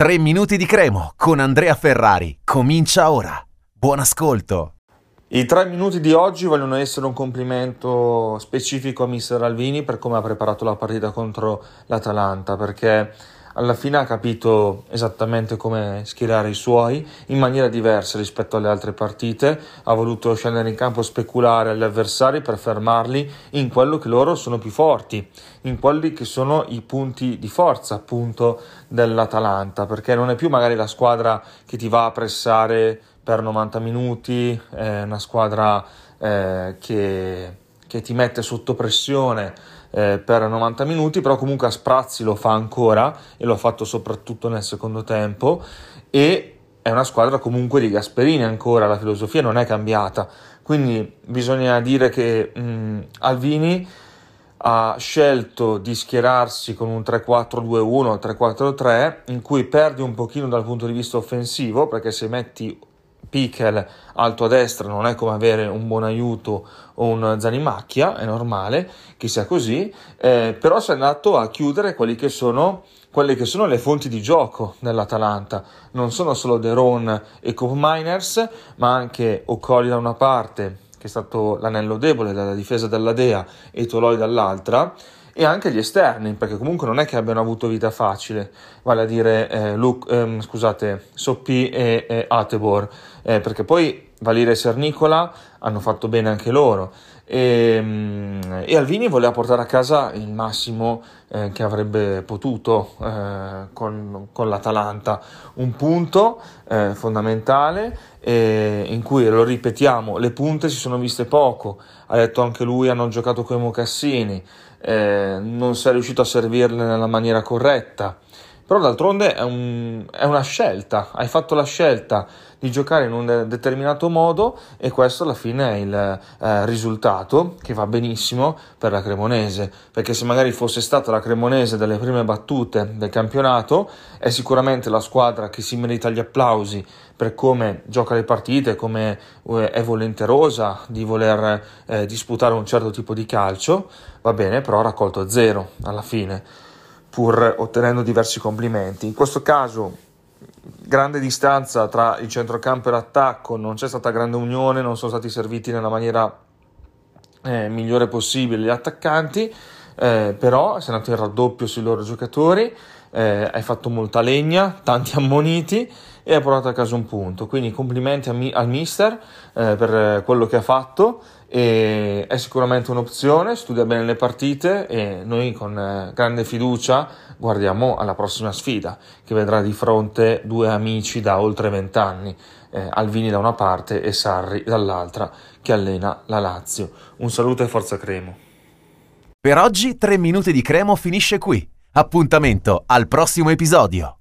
3 minuti di cremo con Andrea Ferrari. Comincia ora. Buon ascolto. I tre minuti di oggi vogliono essere un complimento specifico a Mister Alvini per come ha preparato la partita contro l'Atalanta, perché alla fine ha capito esattamente come schierare i suoi in maniera diversa rispetto alle altre partite, ha voluto scendere in campo speculare agli avversari per fermarli in quello che loro sono più forti, in quelli che sono i punti di forza appunto dell'Atalanta, perché non è più magari la squadra che ti va a pressare per 90 minuti, è una squadra eh, che, che ti mette sotto pressione eh, per 90 minuti, però comunque a sprazzi lo fa ancora e lo ha fatto soprattutto nel secondo tempo e è una squadra comunque di Gasperini ancora, la filosofia non è cambiata, quindi bisogna dire che mh, Alvini ha scelto di schierarsi con un 3-4-2-1, 3-4-3 in cui perdi un pochino dal punto di vista offensivo perché se metti Pichel alto a destra non è come avere un buon aiuto o un Zanimacchia, è normale che sia così, eh, però si è andato a chiudere quelli che sono, quelle che sono le fonti di gioco dell'Atalanta. Non sono solo De Ron e Coop Miners, ma anche Ocoli da una parte, che è stato l'anello debole della difesa della Dea, e Toloi dall'altra e anche gli esterni, perché comunque non è che abbiano avuto vita facile, vale a dire eh, Luke, ehm, scusate, Soppi e, e Atebor, eh, perché poi Valire e Sernicola hanno fatto bene anche loro. E, ehm, e Alvini voleva portare a casa il massimo eh, che avrebbe potuto eh, con, con, l'Atalanta, un punto eh, fondamentale in cui, lo ripetiamo, le punte si sono viste poco, ha detto anche lui, hanno giocato con i mocassini, eh, non è riuscito a servirle nella maniera corretta. Però d'altronde è, un, è, una scelta, hai fatto la scelta di giocare in un determinato modo e questo alla fine è il eh, risultato che va benissimo per la Cremonese, perché se magari fosse stata la Cremonese delle prime battute del campionato è sicuramente la squadra che si merita gli applausi per come gioca le partite, come eh, è volenterosa di voler eh, disputare un certo tipo di calcio, va bene, però ha raccolto zero alla fine pur ottenendo diversi complimenti. In questo caso, grande distanza tra il centrocampo e l'attacco, non c'è stata grande unione, non sono stati serviti nella maniera eh, migliore possibile gli attaccanti, eh, però sei andato in raddoppio sui loro giocatori, eh, hai fatto molta legna, tanti ammoniti e hai portato a casa un punto. Quindi complimenti mi- al mister eh, per quello che ha fatto. E è sicuramente un'opzione, studia bene le partite e noi con eh, grande fiducia guardiamo alla prossima sfida che vedrà di fronte due amici da oltre vent'anni, eh, Alvini da una parte e Sarri dall'altra che allena la Lazio. Un saluto e forza Cremo. Per oggi 3 minuti di Cremo finisce qui. Appuntamento al prossimo episodio.